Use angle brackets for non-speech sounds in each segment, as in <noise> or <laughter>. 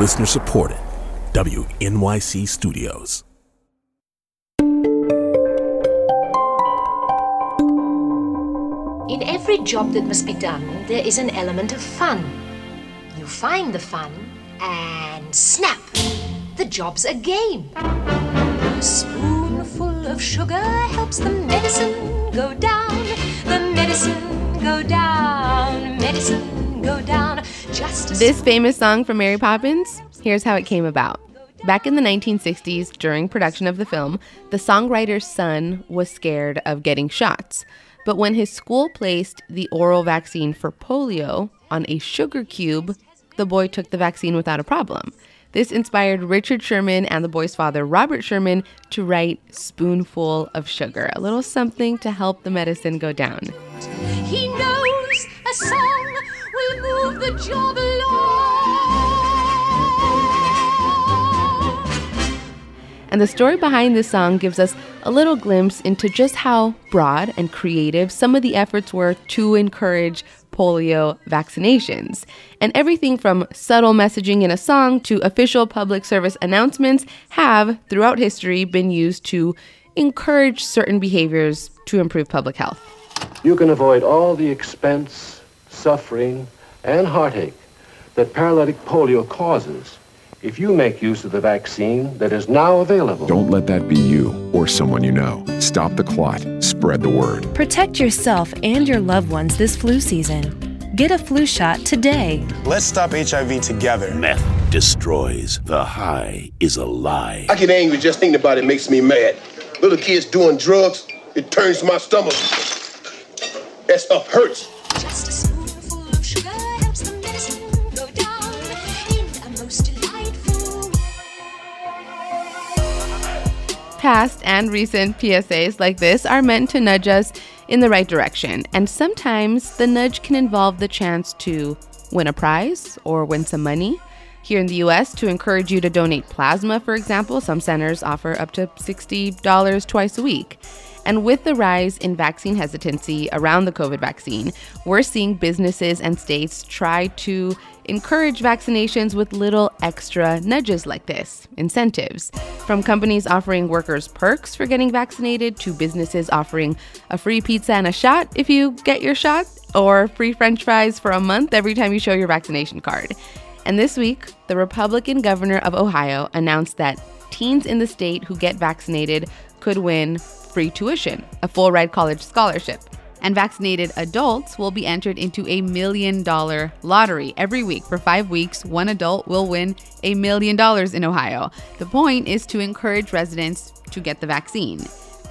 Listener supported. WNYC Studios. In every job that must be done, there is an element of fun. You find the fun, and snap! The job's a game. A spoonful of sugar helps the medicine go down. The medicine go down. Medicine This famous song from Mary Poppins, here's how it came about. Back in the 1960s, during production of the film, the songwriter's son was scared of getting shots. But when his school placed the oral vaccine for polio on a sugar cube, the boy took the vaccine without a problem. This inspired Richard Sherman and the boy's father, Robert Sherman, to write Spoonful of Sugar, a little something to help the medicine go down. He knows a song will move the job along. And the story behind this song gives us a little glimpse into just how broad and creative some of the efforts were to encourage polio vaccinations. And everything from subtle messaging in a song to official public service announcements have, throughout history, been used to encourage certain behaviors to improve public health. You can avoid all the expense, suffering, and heartache that paralytic polio causes if you make use of the vaccine that is now available. Don't let that be you or someone you know. Stop the clot. Spread the word. Protect yourself and your loved ones this flu season. Get a flu shot today. Let's stop HIV together. Meth destroys. The high is a lie. I get angry just thinking about it makes me mad. Little kids doing drugs, it turns my stomach. That stuff hurts. Past and recent PSAs like this are meant to nudge us in the right direction, and sometimes the nudge can involve the chance to win a prize or win some money. Here in the US, to encourage you to donate plasma, for example, some centers offer up to $60 twice a week. And with the rise in vaccine hesitancy around the COVID vaccine, we're seeing businesses and states try to encourage vaccinations with little extra nudges like this incentives. From companies offering workers perks for getting vaccinated to businesses offering a free pizza and a shot if you get your shot, or free french fries for a month every time you show your vaccination card. And this week, the Republican governor of Ohio announced that teens in the state who get vaccinated could win free tuition, a full ride college scholarship. And vaccinated adults will be entered into a million dollar lottery every week. For five weeks, one adult will win a million dollars in Ohio. The point is to encourage residents to get the vaccine.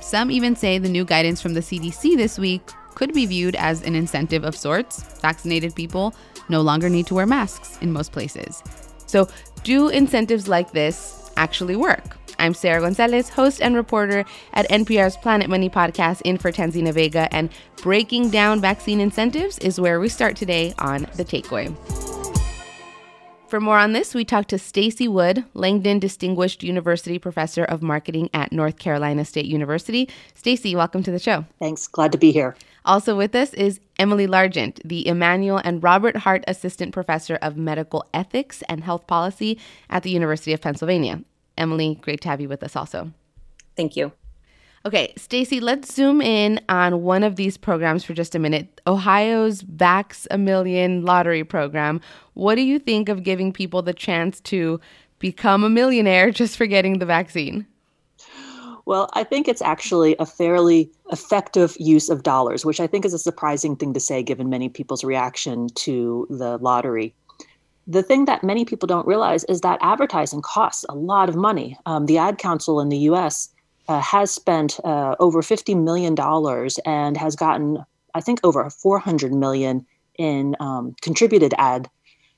Some even say the new guidance from the CDC this week could be viewed as an incentive of sorts. Vaccinated people no longer need to wear masks in most places. So, do incentives like this actually work? I'm Sarah Gonzalez, host and reporter at NPR's Planet Money podcast in for Tanzina Vega, and breaking down vaccine incentives is where we start today on The Takeaway. For more on this, we talked to Stacy Wood, Langdon Distinguished University Professor of Marketing at North Carolina State University. Stacy, welcome to the show. Thanks. Glad to be here. Also with us is Emily Largent, the Emanuel and Robert Hart Assistant Professor of Medical Ethics and Health Policy at the University of Pennsylvania. Emily, great to have you with us also. Thank you. Okay, Stacy, let's zoom in on one of these programs for just a minute. Ohio's Vax a Million lottery program. What do you think of giving people the chance to become a millionaire <laughs> just for getting the vaccine? Well, I think it's actually a fairly effective use of dollars, which I think is a surprising thing to say given many people's reaction to the lottery. The thing that many people don't realize is that advertising costs a lot of money. Um, the Ad Council in the US uh, has spent uh, over $50 million and has gotten, I think, over 400 million in um, contributed ad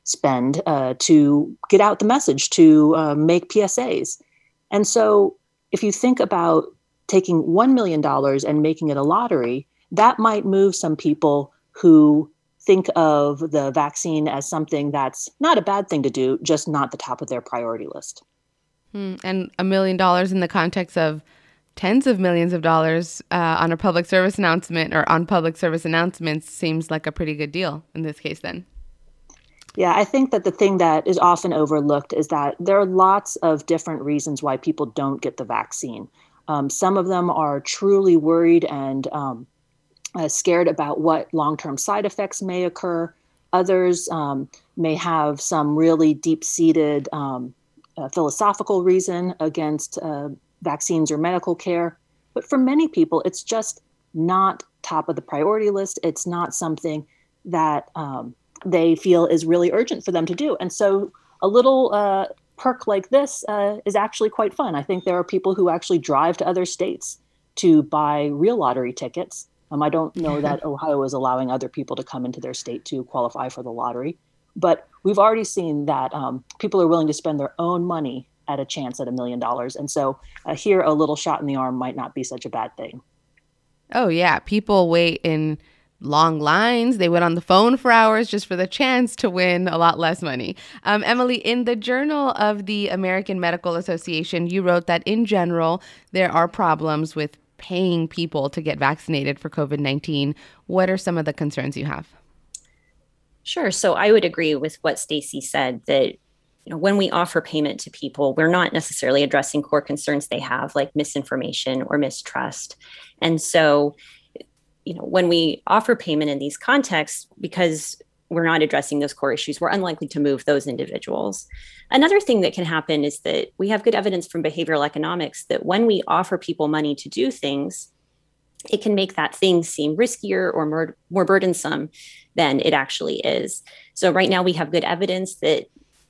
spend uh, to get out the message, to uh, make PSAs. And so if you think about taking $1 million and making it a lottery, that might move some people who think of the vaccine as something that's not a bad thing to do, just not the top of their priority list. Hmm. And a million dollars in the context of tens of millions of dollars uh, on a public service announcement or on public service announcements seems like a pretty good deal in this case, then. Yeah, I think that the thing that is often overlooked is that there are lots of different reasons why people don't get the vaccine. Um, some of them are truly worried and um, uh, scared about what long term side effects may occur. Others um, may have some really deep seated um, uh, philosophical reason against uh, vaccines or medical care. But for many people, it's just not top of the priority list. It's not something that um, they feel is really urgent for them to do. And so a little uh, perk like this uh, is actually quite fun. I think there are people who actually drive to other states to buy real lottery tickets. Um, I don't know that <laughs> Ohio is allowing other people to come into their state to qualify for the lottery, but we've already seen that um, people are willing to spend their own money at a chance at a million dollars. And so uh, here, a little shot in the arm might not be such a bad thing. Oh, yeah. People wait in long lines. They went on the phone for hours just for the chance to win a lot less money. Um, Emily, in the Journal of the American Medical Association, you wrote that in general, there are problems with paying people to get vaccinated for COVID 19. What are some of the concerns you have? Sure. So I would agree with what Stacy said that you know when we offer payment to people we're not necessarily addressing core concerns they have like misinformation or mistrust and so you know when we offer payment in these contexts because we're not addressing those core issues. We're unlikely to move those individuals. Another thing that can happen is that we have good evidence from behavioral economics that when we offer people money to do things it can make that thing seem riskier or more, more burdensome than it actually is. So right now we have good evidence that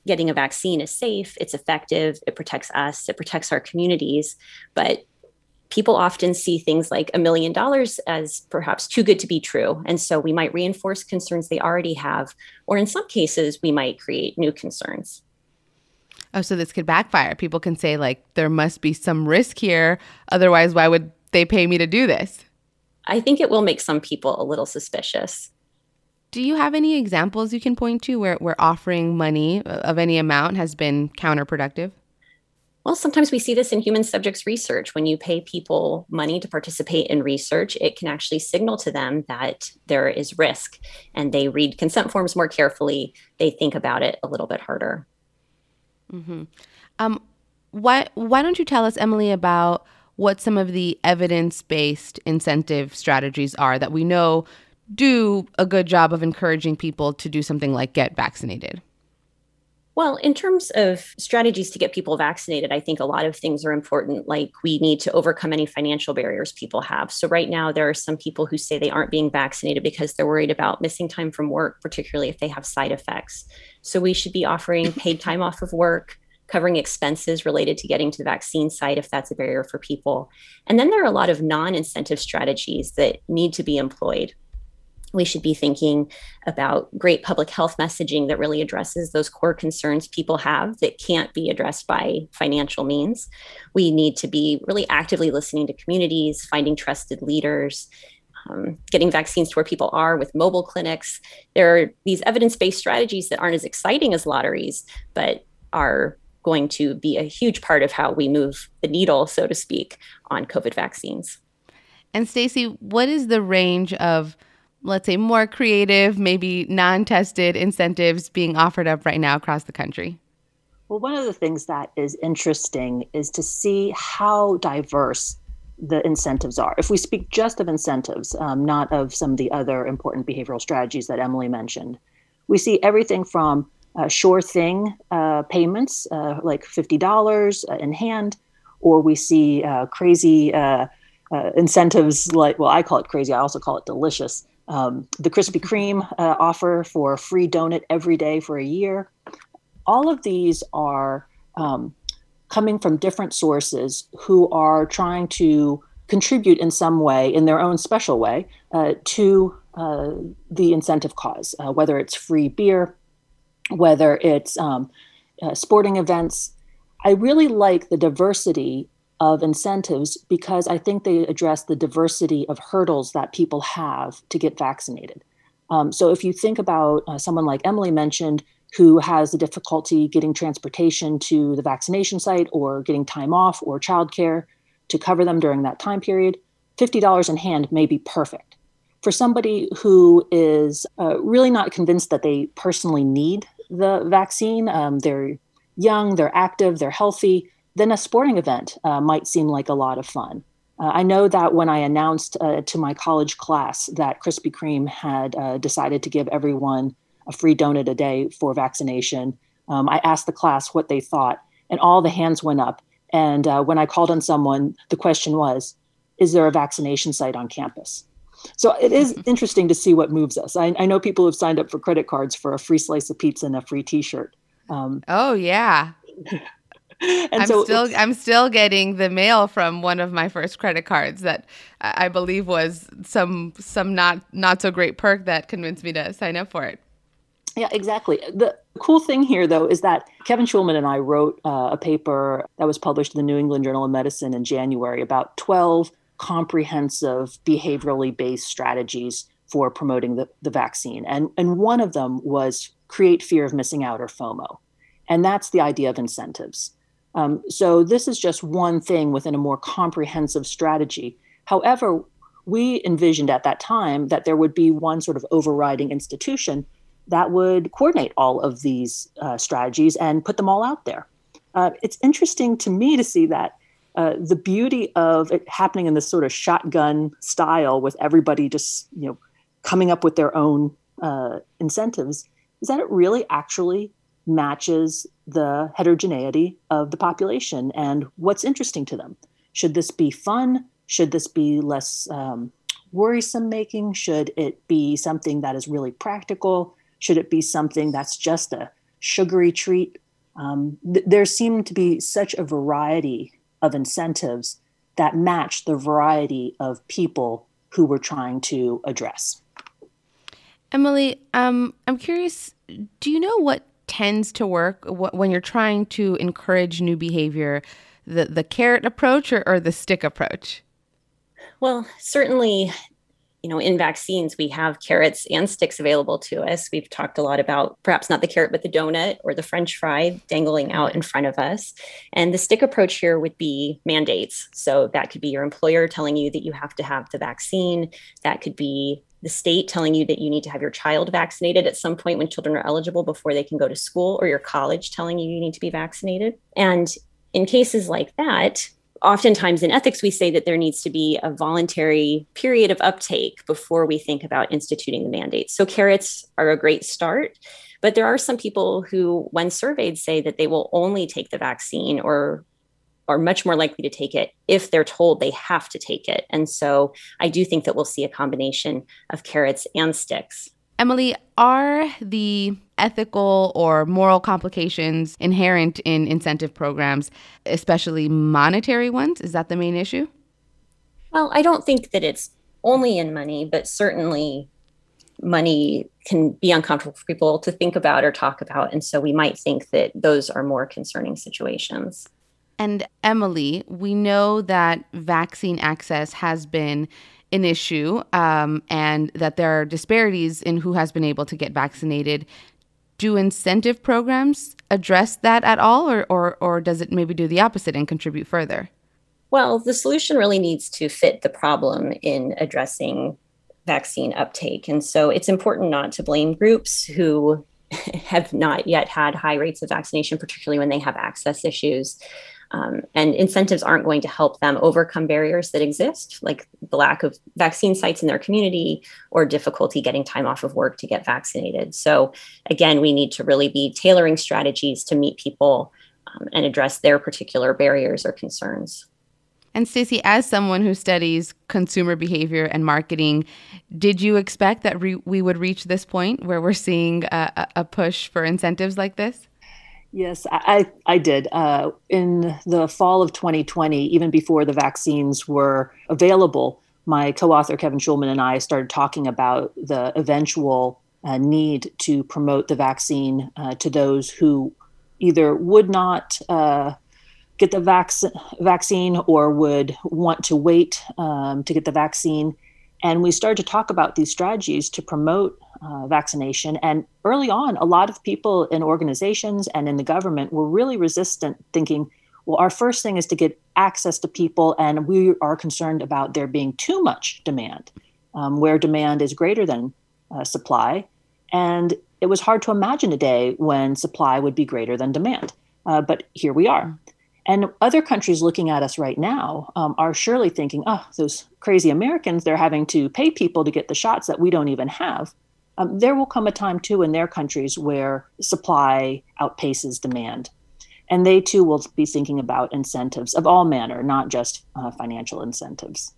getting a vaccine is safe it's effective it protects us it protects our communities but people often see things like a million dollars as perhaps too good to be true. And so we might reinforce concerns they already have, or in some cases, we might create new concerns. Oh, so this could backfire. People can say, like, there must be some risk here. Otherwise, why would they pay me to do this? I think it will make some people a little suspicious. Do you have any examples you can point to where, where offering money of any amount has been counterproductive? Well, sometimes we see this in human subjects research. When you pay people money to participate in research, it can actually signal to them that there is risk and they read consent forms more carefully. They think about it a little bit harder. Mm-hmm. Um, why, why don't you tell us, Emily, about what some of the evidence based incentive strategies are that we know do a good job of encouraging people to do something like get vaccinated? Well, in terms of strategies to get people vaccinated, I think a lot of things are important. Like we need to overcome any financial barriers people have. So, right now, there are some people who say they aren't being vaccinated because they're worried about missing time from work, particularly if they have side effects. So, we should be offering <laughs> paid time off of work, covering expenses related to getting to the vaccine site if that's a barrier for people. And then there are a lot of non incentive strategies that need to be employed we should be thinking about great public health messaging that really addresses those core concerns people have that can't be addressed by financial means. We need to be really actively listening to communities, finding trusted leaders, um, getting vaccines to where people are with mobile clinics. There are these evidence based strategies that aren't as exciting as lotteries, but are going to be a huge part of how we move the needle, so to speak, on COVID vaccines. And Stacy, what is the range of let's say, more creative, maybe non tested incentives being offered up right now across the country? Well, one of the things that is interesting is to see how diverse the incentives are. If we speak just of incentives, um, not of some of the other important behavioral strategies that Emily mentioned, we see everything from uh, sure thing uh, payments, uh, like $50 uh, in hand, or we see uh, crazy uh, incentives like, well, I call it crazy, I also call it delicious, um, the Krispy Kreme uh, offer for a free donut every day for a year. All of these are um, coming from different sources who are trying to contribute in some way, in their own special way, uh, to uh, the incentive cause, uh, whether it's free beer, whether it's um, uh, sporting events. I really like the diversity of incentives because I think they address the diversity of hurdles that people have to get vaccinated. Um, so if you think about uh, someone like Emily mentioned, who has the difficulty getting transportation to the vaccination site or getting time off or childcare to cover them during that time period, $50 in hand may be perfect. for somebody who is uh, really not convinced that they personally need the vaccine, um, they're young, they're active, they're healthy, then a sporting event uh, might seem like a lot of fun. Uh, I know that when I announced uh, to my college class that Krispy Kreme had uh, decided to give everyone a free donut a day for vaccination, um, I asked the class what they thought, and all the hands went up. And uh, when I called on someone, the question was, Is there a vaccination site on campus? So it is interesting to see what moves us. I, I know people have signed up for credit cards for a free slice of pizza and a free T-shirt. Um, oh yeah. <laughs> <laughs> I'm so still I'm still getting the mail from one of my first credit cards that I believe was some some not not so great perk that convinced me to sign up for it. Yeah, exactly. The cool thing here, though, is that Kevin Schulman and I wrote uh, a paper that was published in the New England Journal of Medicine in January about 12 comprehensive behaviorally based strategies for promoting the, the vaccine. And, and one of them was create fear of missing out or FOMO. And that's the idea of incentives. Um, so this is just one thing within a more comprehensive strategy. However, we envisioned at that time that there would be one sort of overriding institution that would coordinate all of these uh, strategies and put them all out there. Uh, it's interesting to me to see that uh, the beauty of it happening in this sort of shotgun style with everybody just you know coming up with their own uh, incentives is that it really actually matches the heterogeneity of the population and what's interesting to them. Should this be fun? Should this be less um, worrisome making? Should it be something that is really practical? Should it be something that's just a sugary treat? Um, th- there seem to be such a variety of incentives that match the variety of people who we're trying to address. Emily, um, I'm curious do you know what tends to work when you're trying to encourage new behavior the, the carrot approach or, or the stick approach? Well, certainly you know, in vaccines, we have carrots and sticks available to us. We've talked a lot about perhaps not the carrot, but the donut or the french fry dangling out in front of us. And the stick approach here would be mandates. So that could be your employer telling you that you have to have the vaccine. That could be the state telling you that you need to have your child vaccinated at some point when children are eligible before they can go to school, or your college telling you you need to be vaccinated. And in cases like that, oftentimes in ethics, we say that there needs to be a voluntary period of uptake before we think about instituting the mandate. So carrots are a great start. But there are some people who, when surveyed, say that they will only take the vaccine or are much more likely to take it if they're told they have to take it. And so I do think that we'll see a combination of carrots and sticks. Emily, are the ethical or moral complications inherent in incentive programs, especially monetary ones? Is that the main issue? Well, I don't think that it's only in money, but certainly money can be uncomfortable for people to think about or talk about. And so we might think that those are more concerning situations. And Emily, we know that vaccine access has been an issue um, and that there are disparities in who has been able to get vaccinated. Do incentive programs address that at all, or, or, or does it maybe do the opposite and contribute further? Well, the solution really needs to fit the problem in addressing vaccine uptake. And so it's important not to blame groups who <laughs> have not yet had high rates of vaccination, particularly when they have access issues. Um, and incentives aren't going to help them overcome barriers that exist, like the lack of vaccine sites in their community or difficulty getting time off of work to get vaccinated. So, again, we need to really be tailoring strategies to meet people um, and address their particular barriers or concerns. And Stacy, as someone who studies consumer behavior and marketing, did you expect that re- we would reach this point where we're seeing a, a push for incentives like this? Yes, I, I did. Uh, in the fall of 2020, even before the vaccines were available, my co author Kevin Schulman and I started talking about the eventual uh, need to promote the vaccine uh, to those who either would not uh, get the vac- vaccine or would want to wait um, to get the vaccine. And we started to talk about these strategies to promote uh, vaccination. And early on, a lot of people in organizations and in the government were really resistant, thinking, well, our first thing is to get access to people, and we are concerned about there being too much demand. um, where demand is greater than uh, supply. And it was hard to imagine a day when supply would be greater than demand. Uh, but here we are. And other countries looking at us right now um, are surely thinking, oh, those crazy Americans, they're having to pay people to get the shots that we don't even have. Um, there will come a time, too, in their countries where supply outpaces demand. And they, too, will be thinking about incentives of all manner, not just uh, financial incentives.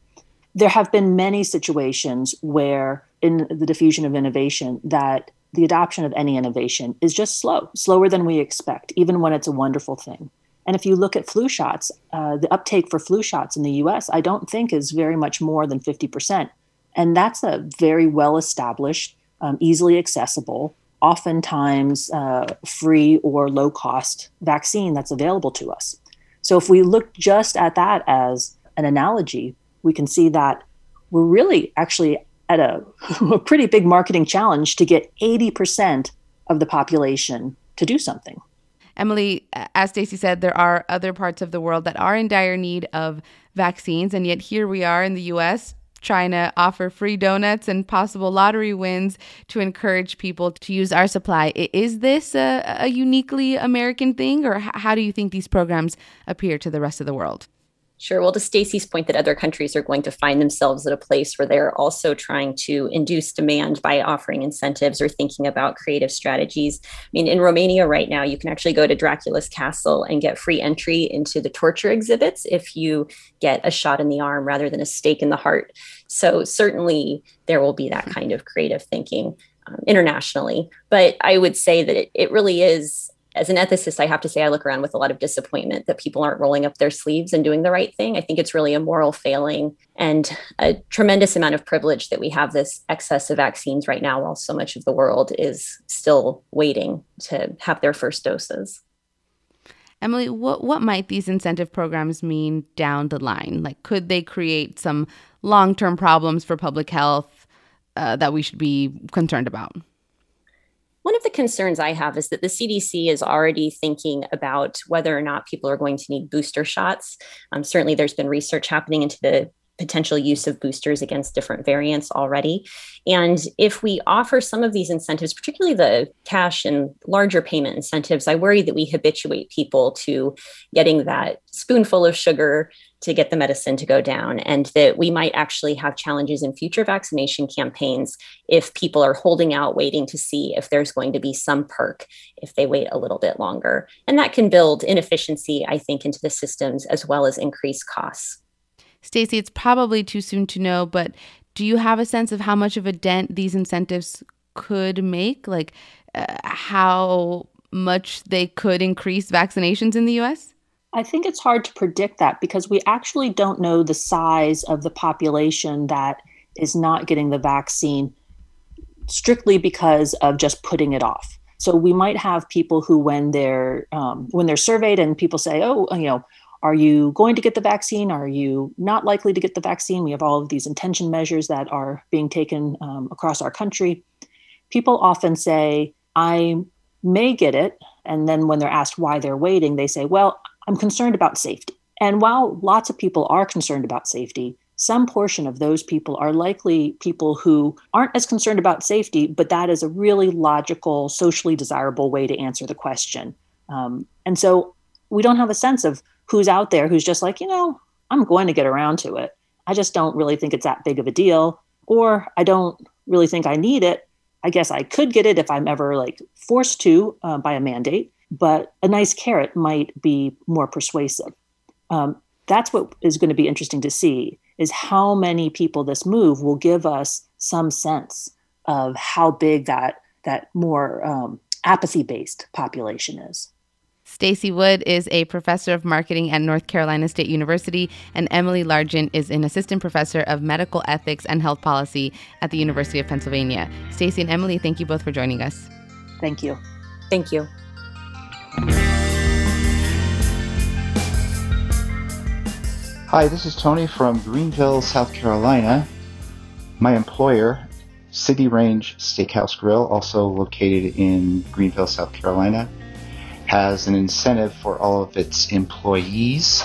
There have been many situations where, in the diffusion of innovation, that the adoption of any innovation is just slow, slower than we expect, even when it's a wonderful thing. And if you look at flu shots, uh, the uptake for flu shots in the US, I don't think is very much more than 50%. And that's a very well established, um, easily accessible, oftentimes uh, free or low cost vaccine that's available to us. So if we look just at that as an analogy, we can see that we're really actually at a, <laughs> a pretty big marketing challenge to get 80% of the population to do something. Emily, as Stacy said, there are other parts of the world that are in dire need of vaccines, and yet here we are in the US trying to offer free donuts and possible lottery wins to encourage people to use our supply. Is this a, a uniquely American thing, or how do you think these programs appear to the rest of the world? Sure. Well, to Stacy's point that other countries are going to find themselves at a place where they're also trying to induce demand by offering incentives or thinking about creative strategies. I mean, in Romania right now, you can actually go to Dracula's castle and get free entry into the torture exhibits if you get a shot in the arm rather than a stake in the heart. So certainly there will be that kind of creative thinking um, internationally. But I would say that it, it really is as an ethicist, I have to say I look around with a lot of disappointment that people aren't rolling up their sleeves and doing the right thing. I think it's really a moral failing and a tremendous amount of privilege that we have this excess of vaccines right now while so much of the world is still waiting to have their first doses. Emily, what what might these incentive programs mean down the line? Like could they create some long-term problems for public health uh, that we should be concerned about? One of the concerns I have is that the CDC is already thinking about whether or not people are going to need booster shots. Um, certainly, there's been research happening into the potential use of boosters against different variants already. And if we offer some of these incentives, particularly the cash and larger payment incentives, I worry that we habituate people to getting that spoonful of sugar to get the medicine to go down, and that we might actually have challenges in future vaccination campaigns if people are holding out, waiting to see if there's going to be some perk if they wait a little bit longer. And that can build inefficiency, I think, into the systems as well as increase costs. Stacy, it's probably too soon to know, but do you have a sense of how much of a dent these incentives could make? Like uh, how much they could increase vaccinations in the US? I think it's hard to predict that because we actually don't know the size of the population that is not getting the vaccine strictly because of just putting it off. So we might have people who, when they're um, when they're surveyed and people say, "Oh, you know, are you going to get the vaccine? Are you not likely to get the vaccine?" We have all of these intention measures that are being taken um, across our country. People often say, "I may get it," and then when they're asked why they're waiting, they say, "Well, I'm concerned about safety. And while lots of people are concerned about safety, some portion of those people are likely people who aren't as concerned about safety, but that is a really logical, socially desirable way to answer the question. Um, and so we don't have a sense of who's out there who's just like, you know, I'm going to get around to it. I just don't really think it's that big of a deal, or I don't really think I need it. I guess I could get it if I'm ever like forced to uh, by a mandate but a nice carrot might be more persuasive. Um, that's what is going to be interesting to see is how many people this move will give us some sense of how big that that more um, apathy based population is. Stacy Wood is a professor of marketing at North Carolina State University, and Emily Largent is an assistant professor of medical ethics and health policy at the University of Pennsylvania. Stacy and Emily, thank you both for joining us. Thank you. Thank you. Hi, this is Tony from Greenville, South Carolina. My employer, City Range Steakhouse Grill, also located in Greenville, South Carolina, has an incentive for all of its employees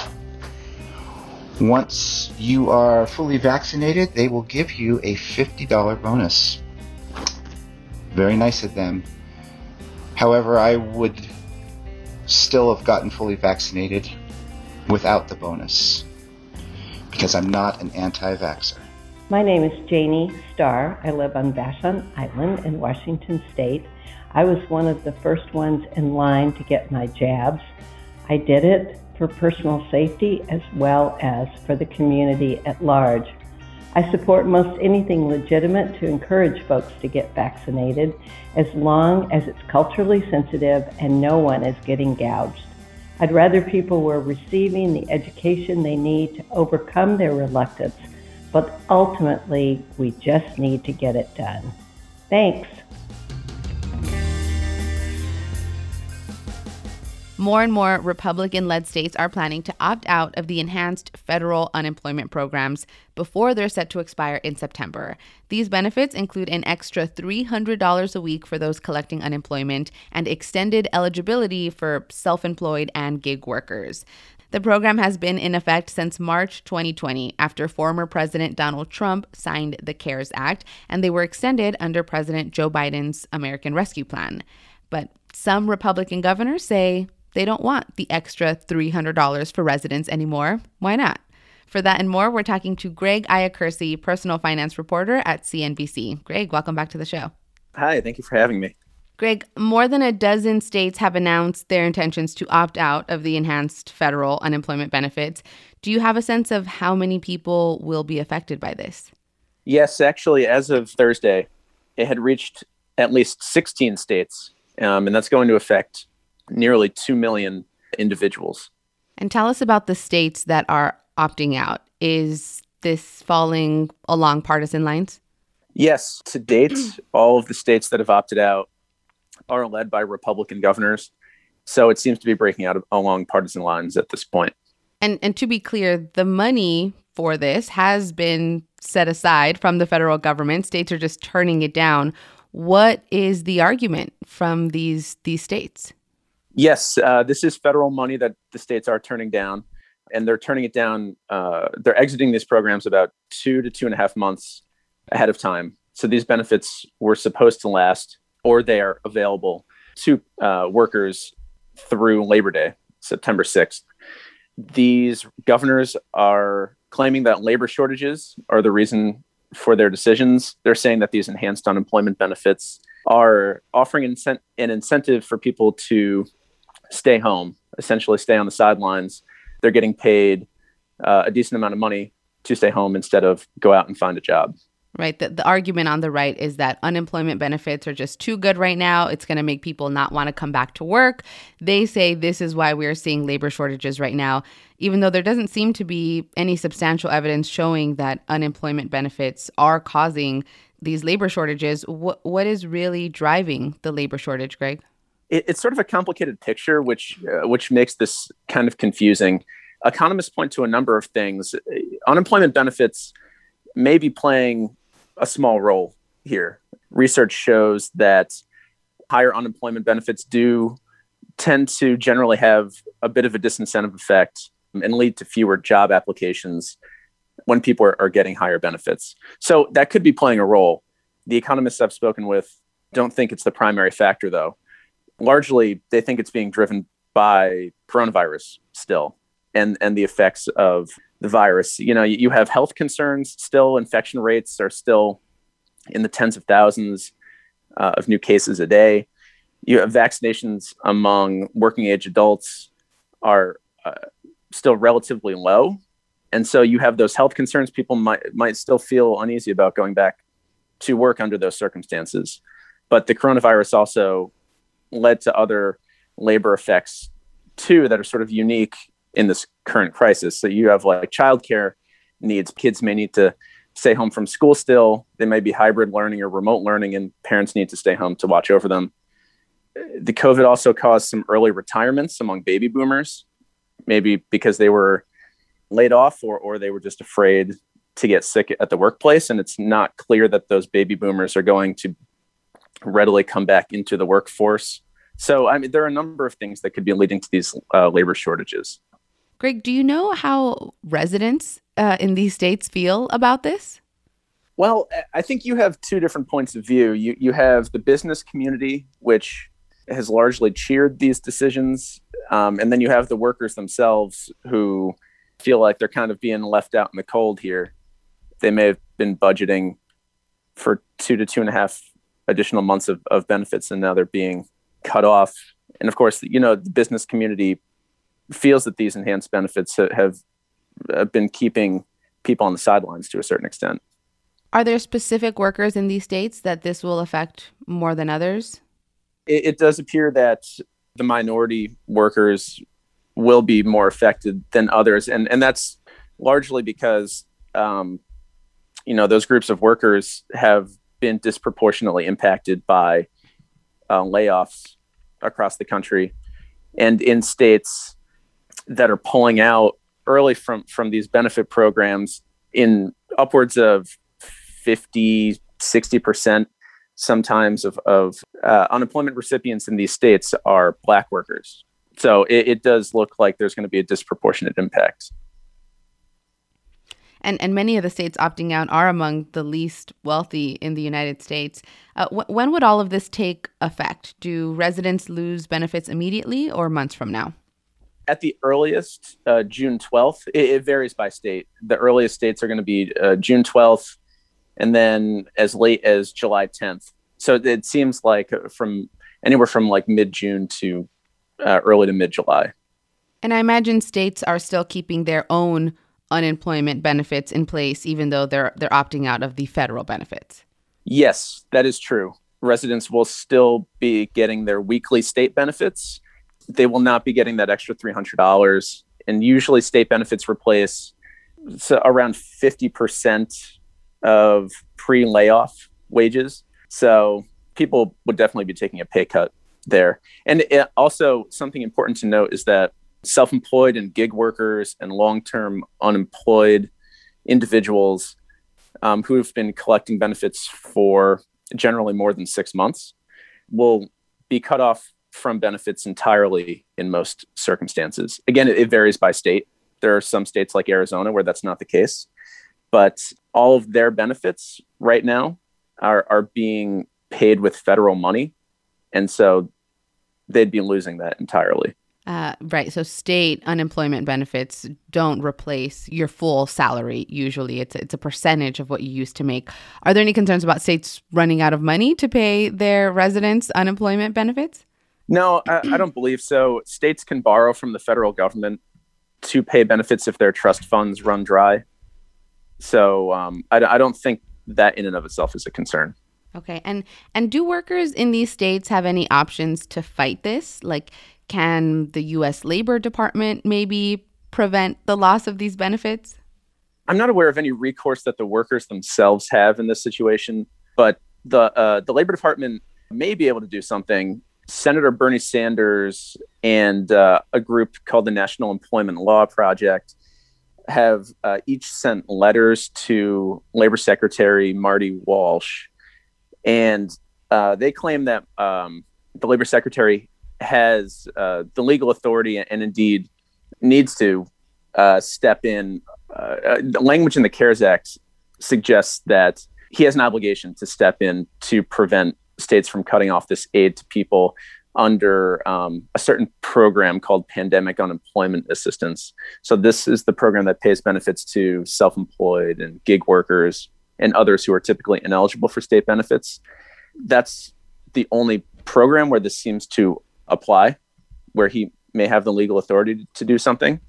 Once you are fully vaccinated, they will give you a $50 bonus. Very nice of them. However, I would still have gotten fully vaccinated without the bonus because I'm not an anti vaxxer. My name is Janie Starr. I live on Vashon Island in Washington State. I was one of the first ones in line to get my jabs. I did it for personal safety as well as for the community at large. I support most anything legitimate to encourage folks to get vaccinated as long as it's culturally sensitive and no one is getting gouged. I'd rather people were receiving the education they need to overcome their reluctance, but ultimately, we just need to get it done. Thanks. More and more Republican led states are planning to opt out of the enhanced federal unemployment programs before they're set to expire in September. These benefits include an extra $300 a week for those collecting unemployment and extended eligibility for self employed and gig workers. The program has been in effect since March 2020 after former President Donald Trump signed the CARES Act, and they were extended under President Joe Biden's American Rescue Plan. But some Republican governors say they don't want the extra $300 for residents anymore. Why not? For that and more, we're talking to Greg Iacurci, personal finance reporter at CNBC. Greg, welcome back to the show. Hi, thank you for having me. Greg, more than a dozen states have announced their intentions to opt out of the enhanced federal unemployment benefits. Do you have a sense of how many people will be affected by this? Yes, actually, as of Thursday, it had reached at least 16 states, um, and that's going to affect nearly 2 million individuals. And tell us about the states that are opting out. Is this falling along partisan lines? Yes, to date, <clears throat> all of the states that have opted out are led by Republican governors. So it seems to be breaking out along partisan lines at this point. And and to be clear, the money for this has been set aside from the federal government. States are just turning it down. What is the argument from these these states? Yes, uh, this is federal money that the states are turning down, and they're turning it down. Uh, they're exiting these programs about two to two and a half months ahead of time. So these benefits were supposed to last, or they are available to uh, workers through Labor Day, September 6th. These governors are claiming that labor shortages are the reason for their decisions. They're saying that these enhanced unemployment benefits are offering an incentive for people to stay home, essentially stay on the sidelines. They're getting paid uh, a decent amount of money to stay home instead of go out and find a job. Right. The, the argument on the right is that unemployment benefits are just too good right now. It's going to make people not want to come back to work. They say this is why we're seeing labor shortages right now, even though there doesn't seem to be any substantial evidence showing that unemployment benefits are causing these labor shortages. What, what is really driving the labor shortage, Greg? It, it's sort of a complicated picture, which uh, which makes this kind of confusing. Economists point to a number of things. Unemployment benefits may be playing a small role here. Research shows that higher unemployment benefits do tend to generally have a bit of a disincentive effect and lead to fewer job applications when people are, are, getting higher benefits. So that could be playing a role. The economists I've spoken with don't think it's the primary factor, though largely they think it's being driven by coronavirus still and and the effects of the virus. You know you have health concerns still. Infection rates are still in the tens of thousands uh, of new cases a day. You have vaccinations among working age adults are uh, still relatively low. And so you have those health concerns. People might might still feel uneasy about going back to work under those circumstances. But the coronavirus also led to other labor effects too that are sort of unique in this current crisis. So you have like childcare needs. Kids may need to stay home from school still. They may be hybrid learning or remote learning, and parents need to stay home to watch over them. The COVID also caused some early retirements among baby boomers, maybe because they were laid off or, or they were just afraid to get sick at the workplace. And it's not clear that those baby boomers are going to readily come back into the workforce. So, I mean, there are a number of things that could be leading to these uh, labor shortages. Greg, do you know how residents uh, in these states feel about this? Well, I think you have two different points of view. You you have the business community, which has largely cheered these decisions, um, and then you have the workers themselves who feel like they're kind of being left out in the cold here. They may have been budgeting for two to two and a half additional months of, of benefits, and now they're being cut off. And of course, you know, the business community feels that these enhanced benefits have, have been keeping people on the sidelines to a certain extent. Are there specific workers in these states that this will affect more than others? It, it does appear that the minority workers will be more affected than others, and and that's largely because um, you know those groups of workers have been disproportionately impacted by uh, layoffs across the country, and in states that are pulling out early from from these benefit programs in upwards of 50, 60% sometimes of, of uh, unemployment recipients in these states are black workers. So it, it does look like there's going to be a disproportionate impact. And, and many of the states opting out are among the least wealthy in the United States. Uh, wh- when would all of this take effect? Do residents lose benefits immediately or months from now? At the earliest, uh, June 12th. It, it, varies by state. The earliest states are going to be uh, June 12th, and then as late as July 10th. So it seems like from anywhere from like mid June to uh, early to mid July. And I imagine states are still keeping their own unemployment benefits in place, even though they're they're opting out of the federal benefits. Yes, that is true. Residents will still be getting their weekly state benefits. They will not be getting that extra three hundred dollars. And usually, state benefits replace so around fifty percent of pre layoff wages. So people would definitely be taking a pay cut there. And also, something important to note is that self employed and gig workers and long term unemployed individuals um, who have been collecting benefits for generally more than six months will be cut off from benefits entirely in most circumstances. Again, it, it varies by state. There are some states like Arizona where that's not the case but all of their benefits right now are, are being paid with federal money. And so they'd be losing that entirely. Uh, right. So state unemployment benefits don't replace your full salary. Usually, it's it's a percentage of what you used to make. Are there any concerns about states running out of money to pay their residents unemployment benefits? No, I, I don't believe so. States can borrow from the federal government to pay benefits if their trust funds run dry. So um, I, I don't think that in and of itself is a concern. Okay, and and do workers in these states have any options to fight this? Like, can the U.S. Labor Department maybe prevent the loss of these benefits? I'm not aware of any recourse that the workers themselves have in this situation, but the uh, the Labor Department may be able to do something. Senator Bernie Sanders and uh, a group called the National Employment Law Project have uh, each sent letters to Labor Secretary Marty Walsh, and uh, they claim that um, the Labor Secretary has uh, the legal authority and indeed needs to uh, step in. Uh, uh, the language in the CARES Act suggests that he has an obligation to step in to prevent states from cutting off this aid to people under um, a certain program called Pandemic Unemployment Assistance. So, this is the program that pays benefits to self employed and gig workers and others who are typically ineligible for state benefits. That's the only program where this seems to apply, where he may have the legal authority to do something.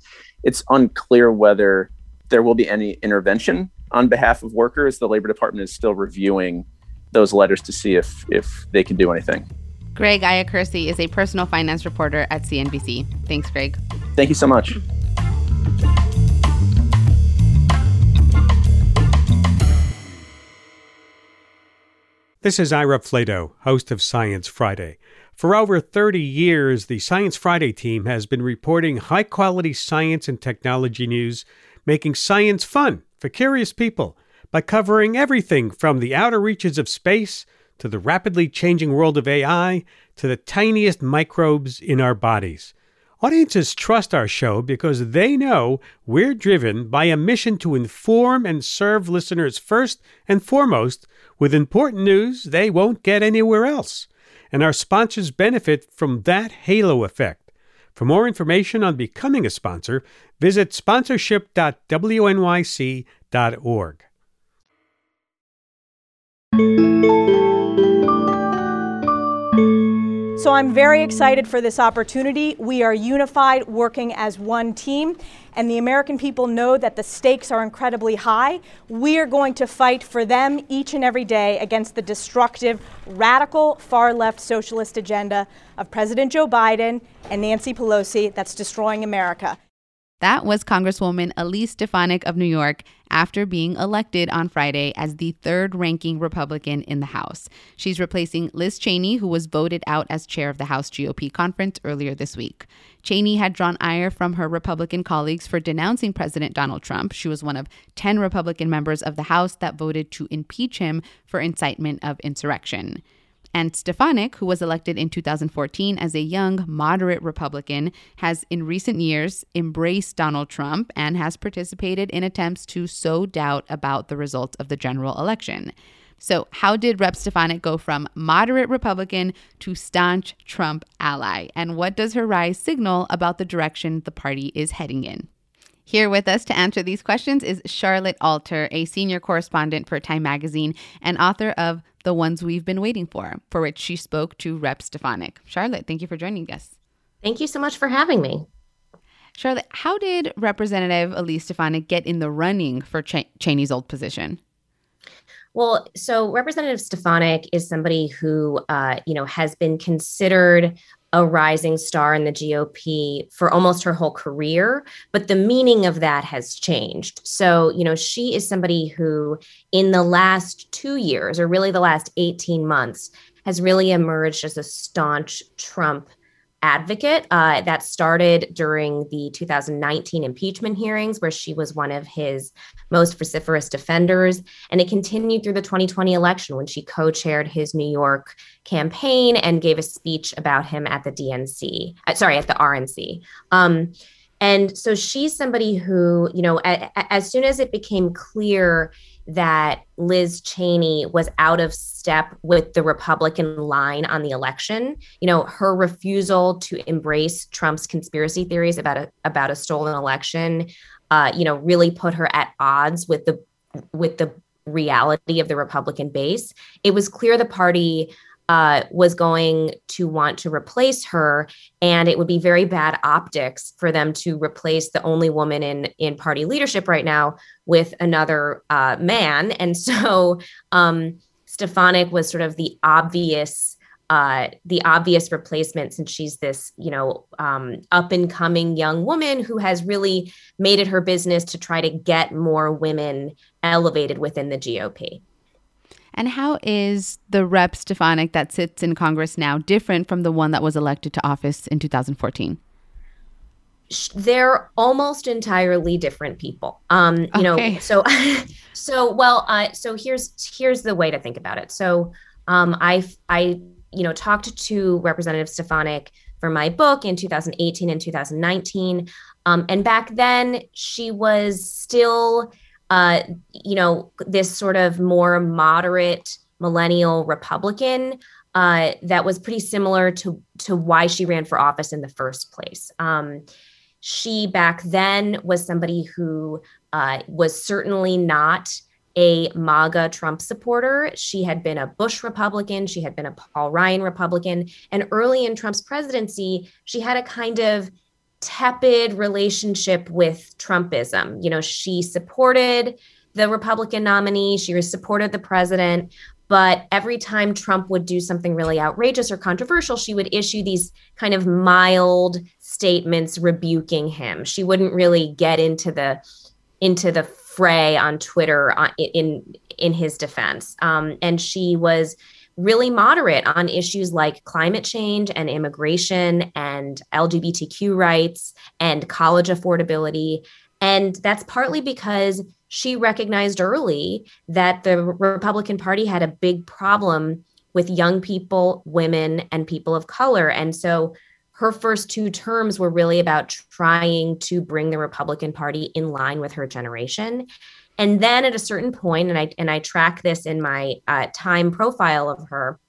It's unclear whether there will be any intervention on behalf of workers. The Labor Department is still reviewing those letters to see if if they can do anything. Greg Iacurci is a personal finance reporter at CNBC. Thanks, Greg. Thank you so much. This is Ira Flatow, host of Science Friday. For over 30 years, the Science Friday team has been reporting high quality science and technology news, making science fun for curious people by covering everything from the outer reaches of space to the rapidly changing world of AI, to the tiniest microbes in our bodies. Audiences trust our show because they know we're driven by a mission to inform and serve listeners first and foremost with important news they won't get anywhere else. And our sponsors benefit from that halo effect. For more information on becoming a sponsor, visit sponsorship.wnyc.org. So I'm very excited for this opportunity. We are unified, working as one team, and the American people know that the stakes are incredibly high. We are going to fight for them each and every day against the destructive, radical, far left socialist agenda of President Joe Biden and Nancy Pelosi that's destroying America. That was Congresswoman Elise Stefanik of New York after being elected on Friday as the third ranking Republican in the House. She's replacing Liz Cheney, who was voted out as chair of the House GOP conference earlier this week. Cheney had drawn ire from her Republican colleagues for denouncing President Donald Trump. She was one of 10 Republican members of the House that voted to impeach him for incitement of insurrection. And Stefanik, who was elected in 2014 as a young, moderate Republican, has in recent years embraced Donald Trump and has participated in attempts to sow doubt about the results of the general election. So, how did Rep. Stefanik go from moderate Republican to staunch Trump ally? And what does her rise signal about the direction the party is heading in? Here with us to answer these questions is Charlotte Alter, a senior correspondent for Time Magazine and author of The Ones We've Been Waiting For, for which she spoke to Rep. Stefanik. Charlotte, thank you for joining us. Thank you so much for having me. Charlotte, how did Representative Elise Stefanik get in the running for Ch- Cheney's old position? Well, so Representative Stefanik is somebody who, uh, you know, has been considered a rising star in the GOP for almost her whole career, but the meaning of that has changed. So, you know, she is somebody who, in the last two years, or really the last 18 months, has really emerged as a staunch Trump advocate. Uh, that started during the 2019 impeachment hearings, where she was one of his most vociferous defenders. And it continued through the 2020 election when she co chaired his New York campaign and gave a speech about him at the DNC, uh, sorry, at the RNC. Um, and so she's somebody who, you know, a, a, as soon as it became clear that Liz Cheney was out of step with the Republican line on the election. You know, her refusal to embrace Trump's conspiracy theories about a about a stolen election, uh, you know, really put her at odds with the with the reality of the Republican base. It was clear the party uh, was going to want to replace her, and it would be very bad optics for them to replace the only woman in in party leadership right now with another uh, man. <laughs> And so um, Stefanik was sort of the obvious. Uh, the obvious replacement since she's this you know um, up and coming young woman who has really made it her business to try to get more women elevated within the gop and how is the rep Stefanik that sits in Congress now different from the one that was elected to office in 2014? They're almost entirely different people. Um, you okay. know, so <laughs> so well, uh, so here's here's the way to think about it. So um, I I you know talked to Representative Stefanik for my book in 2018 and 2019, um, and back then she was still uh, you know, this sort of more moderate millennial Republican uh, that was pretty similar to to why she ran for office in the first place. Um, she back then was somebody who uh, was certainly not a MAGA Trump supporter. She had been a Bush Republican, she had been a Paul Ryan Republican, and early in Trump's presidency, she had a kind of tepid relationship with Trumpism. You know, she supported the Republican nominee, she supported the president, but every time Trump would do something really outrageous or controversial, she would issue these kind of mild statements rebuking him. She wouldn't really get into the into the fray on Twitter uh, in in his defense, um, and she was really moderate on issues like climate change and immigration and LGBTQ rights and college affordability. And that's partly because she recognized early that the Republican Party had a big problem with young people, women, and people of color. And so her first two terms were really about trying to bring the Republican Party in line with her generation. And then at a certain point, and I and I track this in my uh, time profile of her.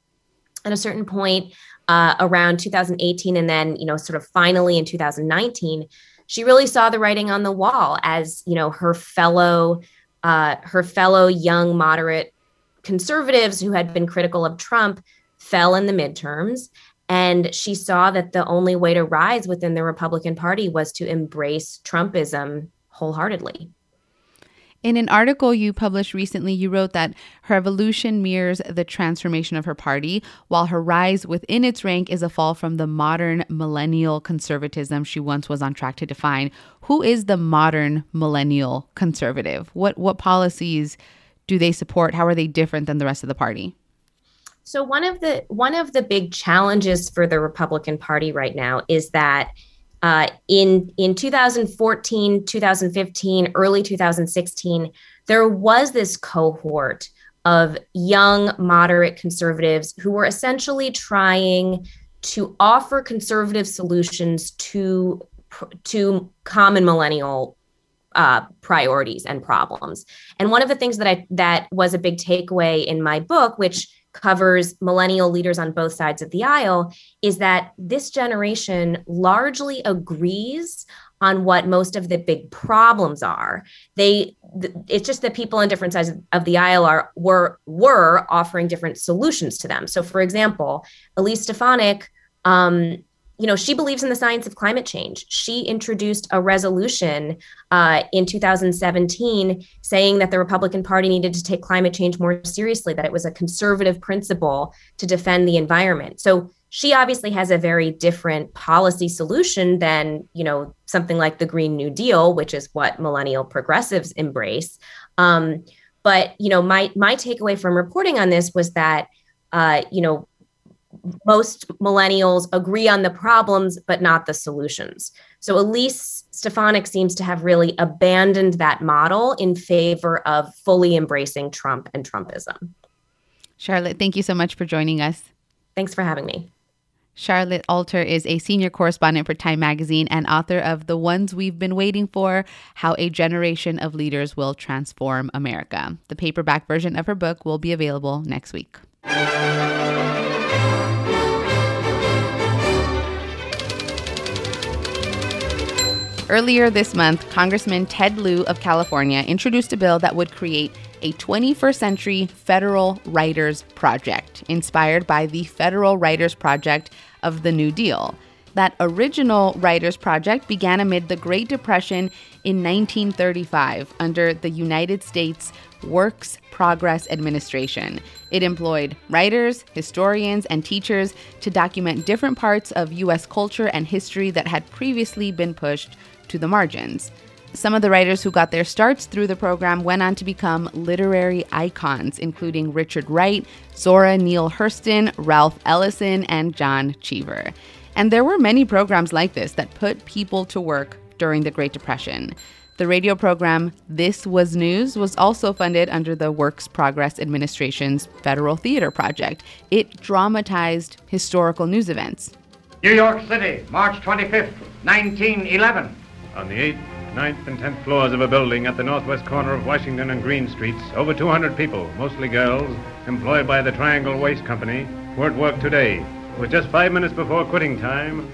At a certain point, uh, around 2018, and then you know, sort of finally in 2019, she really saw the writing on the wall as you know her fellow uh, her fellow young moderate conservatives who had been critical of Trump fell in the midterms and she saw that the only way to rise within the Republican Party was to embrace Trumpism wholeheartedly. In an article you published recently, you wrote that her evolution mirrors the transformation of her party, while her rise within its rank is a fall from the modern millennial conservatism she once was on track to define. Who is the modern millennial conservative? What what policies do they support? How are they different than the rest of the party? So one of the one of the big challenges for the Republican Party right now is that uh, in in 2014, 2015, early 2016, there was this cohort of young moderate conservatives who were essentially trying to offer conservative solutions to to common millennial uh, priorities and problems. And one of the things that I that was a big takeaway in my book, which covers millennial leaders on both sides of the aisle is that this generation largely agrees on what most of the big problems are. They it's just that people on different sides of the aisle are were were offering different solutions to them. So for example elise stefanik um, you know, she believes in the science of climate change. She introduced a resolution uh, in 2017 saying that the Republican Party needed to take climate change more seriously, that it was a conservative principle to defend the environment. So she obviously has a very different policy solution than, you know, something like the Green New Deal, which is what millennial progressives embrace. Um, but you know, my my takeaway from reporting on this was that, uh, you know, most millennials agree on the problems but not the solutions. So Elise Stefanik seems to have really abandoned that model in favor of fully embracing Trump and Trumpism. Charlotte, thank you so much for joining us. Thanks for having me. Charlotte Alter is a senior correspondent for Time Magazine and author of The Ones We've Been Waiting For How a Generation of Leaders Will Transform America. The paperback version of her book will be available next week. Earlier this month, Congressman Ted Lieu of California introduced a bill that would create a 21st century federal writers project inspired by the Federal Writers Project of the New Deal. That original writers project began amid the Great Depression in 1935 under the United States Works Progress Administration. It employed writers, historians, and teachers to document different parts of U.S. culture and history that had previously been pushed to the margins. Some of the writers who got their starts through the program went on to become literary icons, including Richard Wright, Zora Neale Hurston, Ralph Ellison, and John Cheever. And there were many programs like this that put people to work during the Great Depression. The radio program This Was News was also funded under the Works Progress Administration's Federal Theater Project. It dramatized historical news events. New York City, March 25th, 1911. On the 8th, 9th, and 10th floors of a building at the northwest corner of Washington and Greene Streets, over 200 people, mostly girls, employed by the Triangle Waist Company, were at work today. It was just five minutes before quitting time.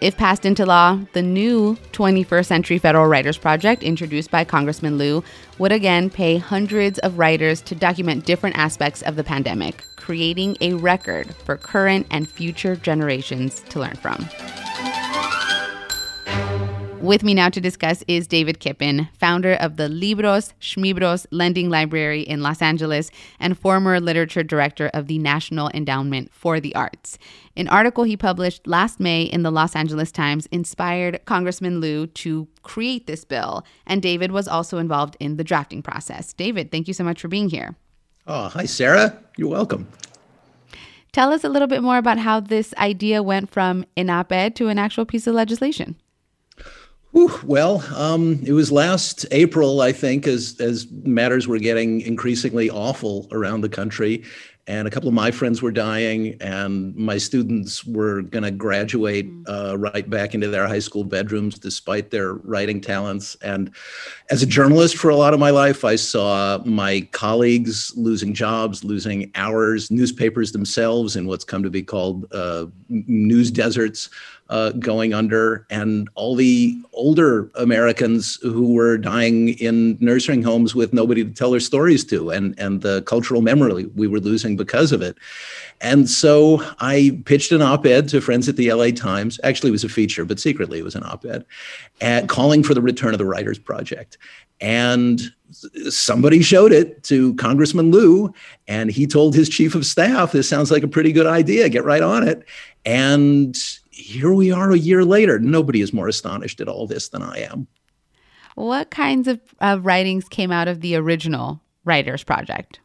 If passed into law, the new 21st Century Federal Writers Project, introduced by Congressman Lieu, would again pay hundreds of writers to document different aspects of the pandemic, creating a record for current and future generations to learn from. With me now to discuss is David Kippen, founder of the Libros Schmibros Lending Library in Los Angeles and former literature director of the National Endowment for the Arts. An article he published last May in the Los Angeles Times inspired Congressman Lieu to create this bill, and David was also involved in the drafting process. David, thank you so much for being here. Oh, hi, Sarah. You're welcome. Tell us a little bit more about how this idea went from an op ed to an actual piece of legislation. Well, um, it was last April, I think, as as matters were getting increasingly awful around the country, and a couple of my friends were dying, and my students were going to graduate uh, right back into their high school bedrooms despite their writing talents. And as a journalist for a lot of my life, I saw my colleagues losing jobs, losing hours, newspapers themselves in what's come to be called uh, news deserts uh, going under, and all the older Americans who were dying in nursing homes with nobody to tell their stories to, and, and the cultural memory we were losing because of it. And so I pitched an op ed to friends at the LA Times. Actually, it was a feature, but secretly it was an op ed, at calling for the return of the Writers Project. And somebody showed it to Congressman Lieu, and he told his chief of staff, This sounds like a pretty good idea, get right on it. And here we are a year later. Nobody is more astonished at all this than I am. What kinds of writings came out of the original Writers Project?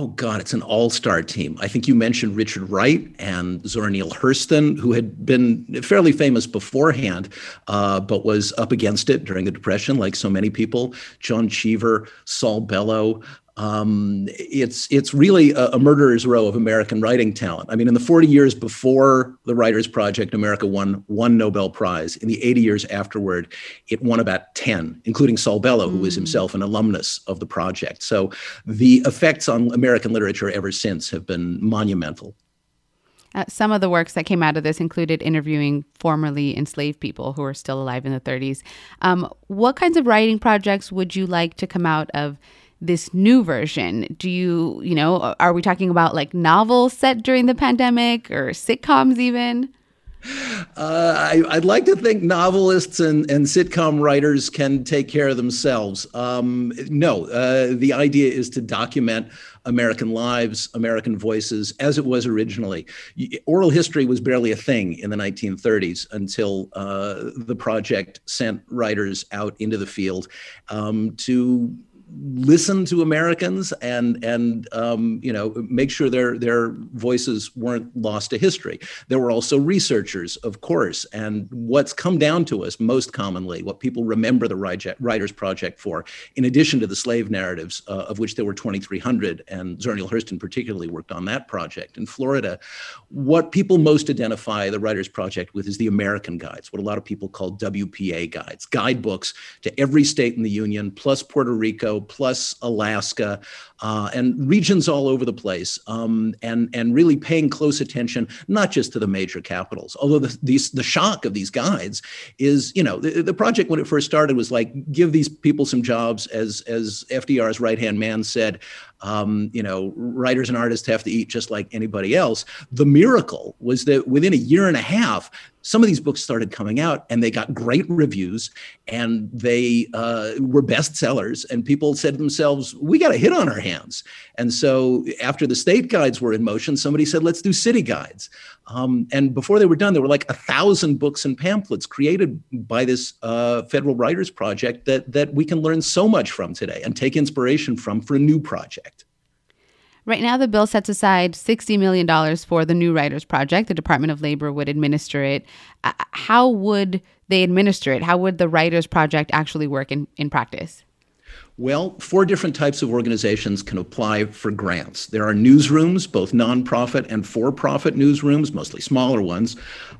Oh God, it's an all-star team. I think you mentioned Richard Wright and Zora Neale Hurston, who had been fairly famous beforehand, uh, but was up against it during the Depression, like so many people. John Cheever, Saul Bellow, um, it's it's really a, a, murderer's row of American writing talent. I mean, in the 40 years before the Writers Project, America won one Nobel Prize. In the 80 years afterward, it won about 10, including Saul Bellow, who was mm. himself an alumnus of the project. So the effects on American literature ever since have been monumental. Uh, some of the works that came out of this included interviewing formerly enslaved people who are still alive in the 30s. Um, what kinds of writing projects would you like to come out of this new version? Do you, you know, are we talking about like novels set during the pandemic or sitcoms even? Uh, I, would like to think novelists and, and sitcom writers can take care of themselves. Um, no, uh, the idea is to document American lives, American voices, as it was originally. Oral history was barely a thing in the 1930s until uh, the project sent writers out into the field um, to listen to Americans and and um, you know make sure their their voices weren't lost to history. There were also researchers, of course, and what's come down to us most commonly, what people remember the Writers Project for, in addition to the slave narratives, uh, of which there were 2,300, and Neale Hurston particularly worked on that project in Florida. What people most identify the Writers Project with is the American guides, what a lot of people call WPA guides, guidebooks to every state in the Union, plus Puerto Rico plus Alaska, uh, and regions all over the place, um, and and really paying close attention not just to the major capitals. Although the these, the shock of these guides is, you know, the, the project when it first started was like give these people some jobs, as as FDR's right hand man said. Um, you know, writers and artists have to eat just like anybody else. The miracle was that within a year and a half, some of these books started coming out and they got great reviews and they uh, were bestsellers. And people said to themselves, we got a hit on our hands. And so after the state guides were in motion, somebody said, let's do city guides. Um, and before they were done, there were like a thousand books and pamphlets created by this uh, Federal Writers Project that, that we can learn so much from today and take inspiration from for a new project. Right now, the bill sets aside $60 million for the New Writers Project. The Department of Labor would administer it. Uh, how would they administer it? How would the Writers Project actually work in, in practice? Well, four different types of organizations can apply for grants. There are newsrooms, both nonprofit and for profit newsrooms, mostly smaller ones,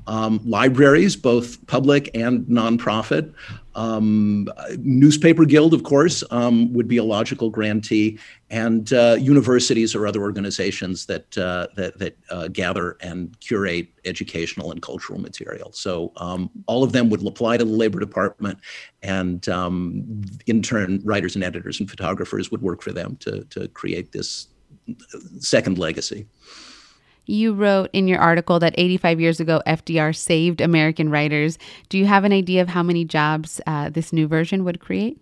um, libraries, both public and nonprofit, um, newspaper guild, of course, um, would be a logical grantee, and uh, universities or other organizations that uh, that, that uh, gather and curate educational and cultural material. So um, all of them would apply to the Labor Department, and um, in turn, writers and editors and photographers would work for them to to create this second legacy. You wrote in your article that 85 years ago, FDR saved American writers. Do you have an idea of how many jobs uh, this new version would create?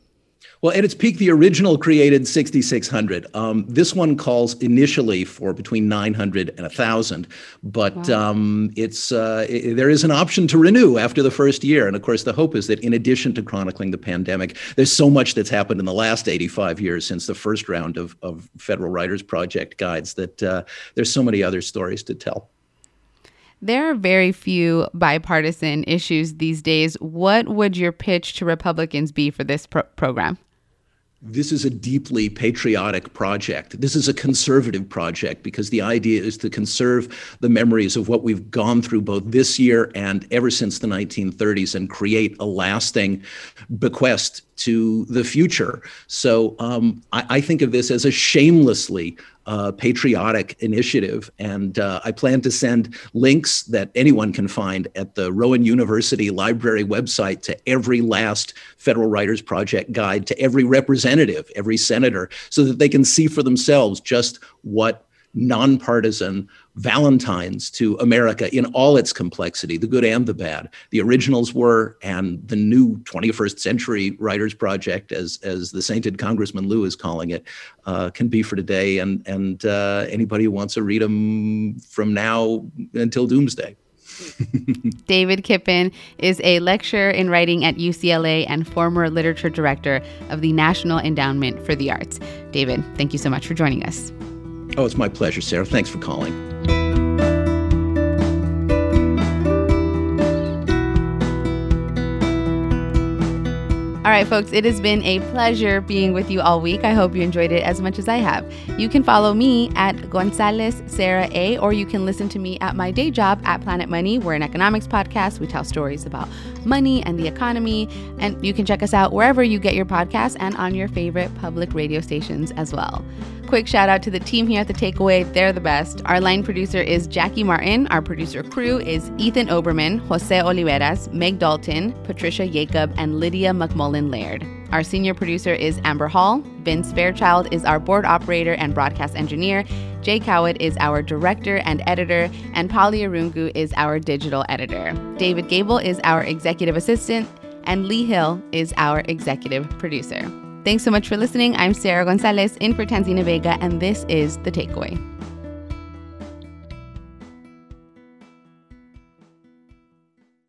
Well, at its peak, the original created 6,600. Um, this one calls initially for between 900 and 1,000, but wow. um, it's uh, it, there is an option to renew after the first year. And of course, the hope is that in addition to chronicling the pandemic, there's so much that's happened in the last 85 years since the first round of, of Federal Writers Project guides that uh, there's so many other stories to tell. There are very few bipartisan issues these days. What would your pitch to Republicans be for this pro- program? this is a deeply patriotic project. This is a conservative project because the idea is to conserve the memories of what we've gone through both this year and ever since the 1930s and create a lasting bequest to the future. So um, I, I, think of this as a shamelessly uh, patriotic initiative. And uh, I plan to send links that anyone can find at the Rowan University Library website to every last Federal Writers Project guide, to every representative, every senator, so that they can see for themselves just what nonpartisan valentines to America in all its complexity, the good and the bad. The originals were, and the new 21st Century Writers Project, as as the sainted Congressman Lieu is calling it, uh, can be for today. And and uh, anybody who wants to read them from now until doomsday. <laughs> David Kippen is a lecturer in writing at UCLA and former literature director of the National Endowment for the Arts. David, thank you so much for joining us. Oh, it's my pleasure, Sarah. Thanks for calling. All right, folks, it has been a pleasure being with you all week. I hope you enjoyed it as much as I have. You can follow me at Gonzalez Sarah A, or you can listen to me at my day job at Planet Money. We're an economics podcast. We tell stories about money and the economy. And you can check us out wherever you get your podcasts and on your favorite public radio stations as well. Quick shout out to the team here at The Takeaway. They're the best. Our line producer is Jackie Martin. Our producer crew is Ethan Oberman, Jose Olivares, Meg Dalton, Patricia Jacob, and Lydia McMullen Laird. Our senior producer is Amber Hall. Vince Fairchild is our board operator and broadcast engineer. Jay Cowit is our director and editor, and Polly Irungu is our digital editor. David Gable is our executive assistant, and Lee Hill is our executive producer. Thanks so much for listening. I'm Sarah Gonzalez in for Tanzina Vega, and this is The Takeaway.